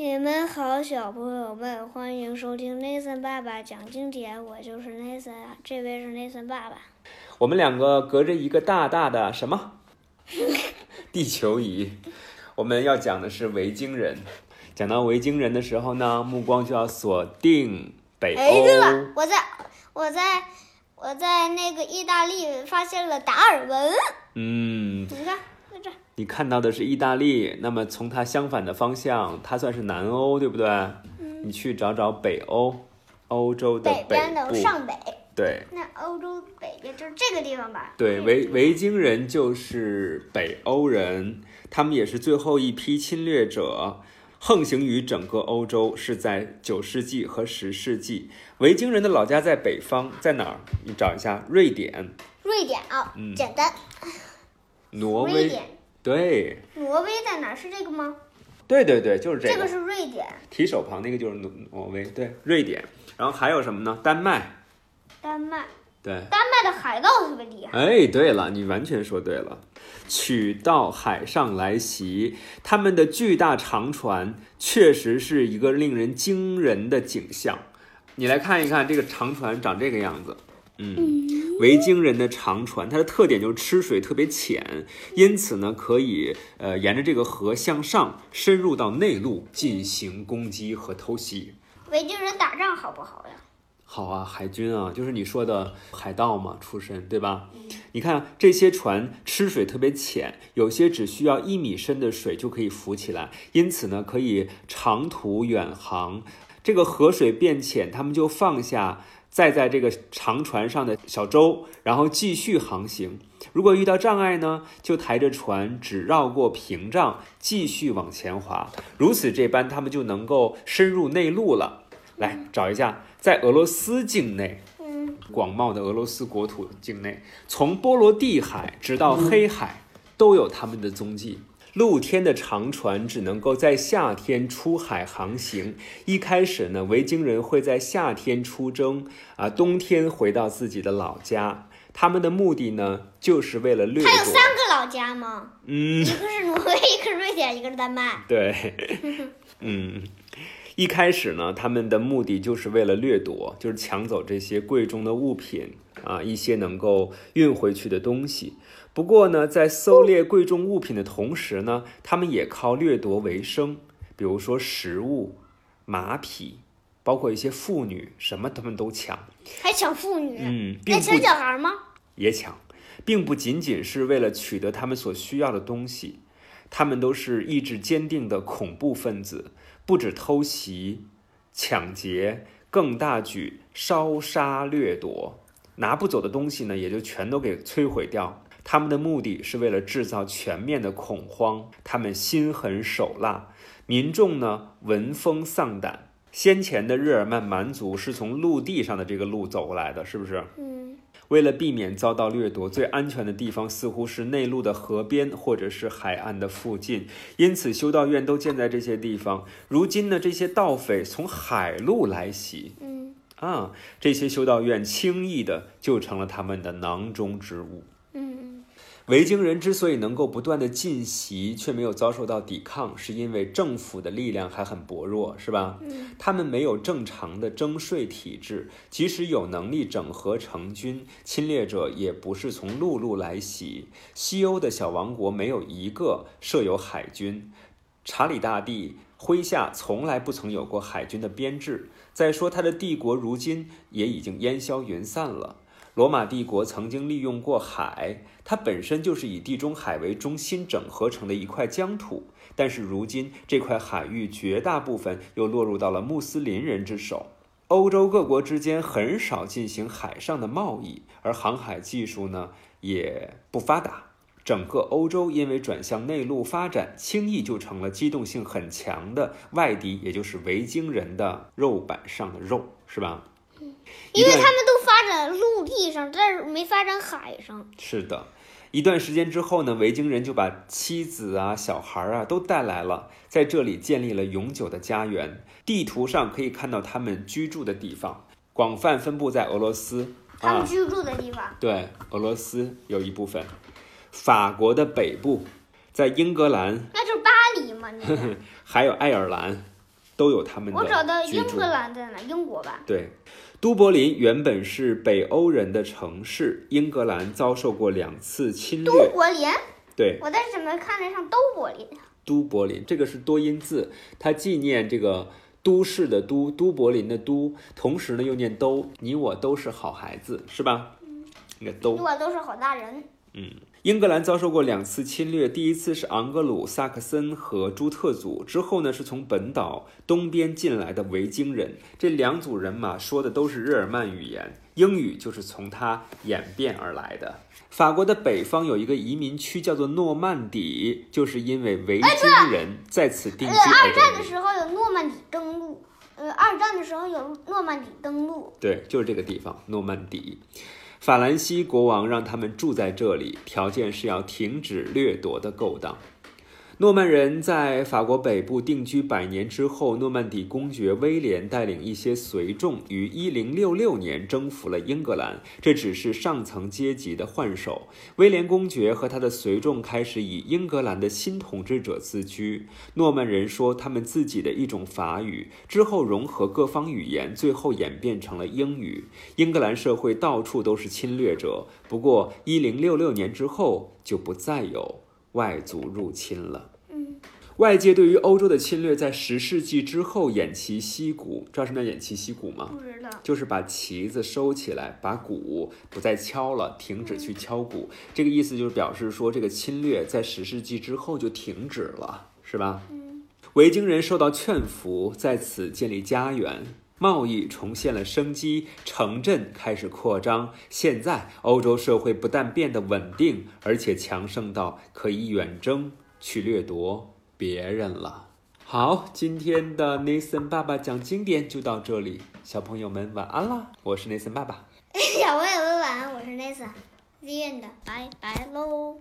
你们好，小朋友们，欢迎收听 Nathan 爸爸讲经典。我就是 Nathan，这位是 Nathan 爸爸。我们两个隔着一个大大的什么地球仪，我们要讲的是维京人。讲到维京人的时候呢，目光就要锁定北哎，对了。，我在我在我在那个意大利发现了达尔文，嗯，你看。你看到的是意大利，那么从它相反的方向，它算是南欧，对不对？你去找找北欧，欧洲的嗯北边的部。上北，对那欧洲北边就是这个地方吧？对，维维京人就是北欧人，他们也是最后一批侵略者，横行于整个欧洲，是在九世纪和十世纪。维京人的老家在北方，在哪儿？你找一下，瑞典、瑞典啊，嗯简单。挪威。瑞典，对，挪威在哪儿？是这个吗？对对对，就是这个。这个是瑞典，提手旁那个就是挪挪威，对，瑞典。然后还有什么呢？丹麦。丹麦。对，丹麦的海盗特别厉害。哎，对了，你完全说对了。取到海上来袭，他们的巨大长船确实是一个令人惊人的景象。你来看一看，这个长船长这个样子。嗯，维京人的长船，它的特点就是吃水特别浅，因此呢，可以呃沿着这个河向上深入到内陆进行攻击和偷袭。维京人打仗好不好呀？好啊，海军啊，就是你说的海盗嘛，出身对吧？你看这些船吃水特别浅，有些只需要一米深的水就可以浮起来，因此呢，可以长途远航。这个河水变浅，他们就放下载在这个长船上的小舟，然后继续航行。如果遇到障碍呢，就抬着船只绕过屏障，继续往前划。如此这般，他们就能够深入内陆了。来找一下，在俄罗斯境内，嗯，广袤的俄罗斯国土境内，从波罗的海直到黑海，都有他们的踪迹。露天的长船只能够在夏天出海航行。一开始呢，维京人会在夏天出征，啊，冬天回到自己的老家。他们的目的呢，就是为了掠夺他有。三个老家吗？嗯一，个是挪威，一个是瑞典，一个是丹麦。对，嗯，一开始呢，他们的目的就是为了掠夺，就是抢走这些贵重的物品啊，一些能够运回去的东西。不过呢，在搜猎贵重物品的同时呢，他们也靠掠夺为生，比如说食物、马匹，包括一些妇女，什么他们都抢。还抢妇女，嗯，并抢小孩吗？也抢，并不仅仅是为了取得他们所需要的东西，他们都是意志坚定的恐怖分子，不止偷袭、抢劫，更大举烧杀掠夺，拿不走的东西呢，也就全都给摧毁掉。他们的目的是为了制造全面的恐慌，他们心狠手辣，民众呢闻风丧胆。先前的日耳曼蛮族是从陆地上的这个路走过来的，是不是？嗯，为了避免遭到掠夺，最安全的地方似乎是内陆的河边或者是海岸的附近，因此修道院都建在这些地方。如今呢，这些盗匪从海路来袭，嗯啊，这些修道院轻易的就成了他们的囊中之物。嗯维京人之所以能够不断的进袭，却没有遭受到抵抗，是因为政府的力量还很薄弱，是吧？嗯他们没有正常的征税体制，即使有能力整合成军，侵略者也不是从陆路来袭。西欧的小王国没有一个设有海军，查理大帝麾下从来不曾有过海军的编制。再说，他的帝国如今也已经烟消云散了。罗马帝国曾经利用过海，它本身就是以地中海为中心整合成的一块疆土。但是如今这块海域绝大部分又落入到了穆斯林人之手。欧洲各国之间很少进行海上的贸易，而航海技术呢也不发达。整个欧洲因为转向内陆发展，轻易就成了机动性很强的外敌，也就是维京人的肉板上的肉，是吧？因为他们都发展陆地上，但是没发展海上。是的，一段时间之后呢，维京人就把妻子啊、小孩啊都带来了，在这里建立了永久的家园。地图上可以看到他们居住的地方，广泛分布在俄罗斯啊，他们居住的地方，对，俄罗斯有一部分，法国的北部，在英格兰，那就是巴黎嘛。那个 还有爱尔兰，都有他们的我找到英格兰在哪？英国吧。对，都柏林原本是北欧人的城市，英格兰遭受过两次侵略都略。柏林，对，我在怎么看得上都柏林？都柏林这个是多音字，它纪念这个都市的都，都柏林的都，同时呢又念都。你我都是好孩子，是吧？那个都。我都是好大人。英格兰遭受过两次侵略，第一次是昂格鲁萨克森和朱特族，之后呢是从本岛东边进来的维京人。这两组人马说的都是日耳曼语言，英语就是从它演变而来的。法国的北方有一个移民区叫做诺曼底，就是因为维京人在此定居二战的。时候有诺曼底登陆，呃，二战的时候有诺曼底登陆。对，就是这个地方，诺曼底。法兰西国王让他们住在这里，条件是要停止掠夺的勾当。诺曼人在法国北部定居百年之后，诺曼底公爵威廉带领一些随众于1066年征服了英格兰。这只是上层阶级的换手。威廉公爵和他的随众开始以英格兰的新统治者自居。诺曼人说他们自己的一种法语，之后融合各方语言，最后演变成了英语。英格兰社会到处都是侵略者，不过1066年之后就不再有外族入侵了。嗯，外界对于欧洲的侵略在十世纪之后偃旗息鼓，知道什么叫偃旗息鼓吗？不知道。就是把旗子收起来，把鼓不再敲了，停止去敲鼓。这个意思就是表示说，这个侵略在十世纪之后就停止了，是吧？嗯，维京人受到劝服，在此建立家园。贸易重现了生机，城镇开始扩张。现在，欧洲社会不但变得稳定，而且强盛到可以远征去掠夺别人了。好，今天的 Nathan 爸爸讲经典就到这里，小朋友们晚安啦！我是 Nathan 爸爸。小朋友们晚安，我是 Nathan，The end，拜拜喽。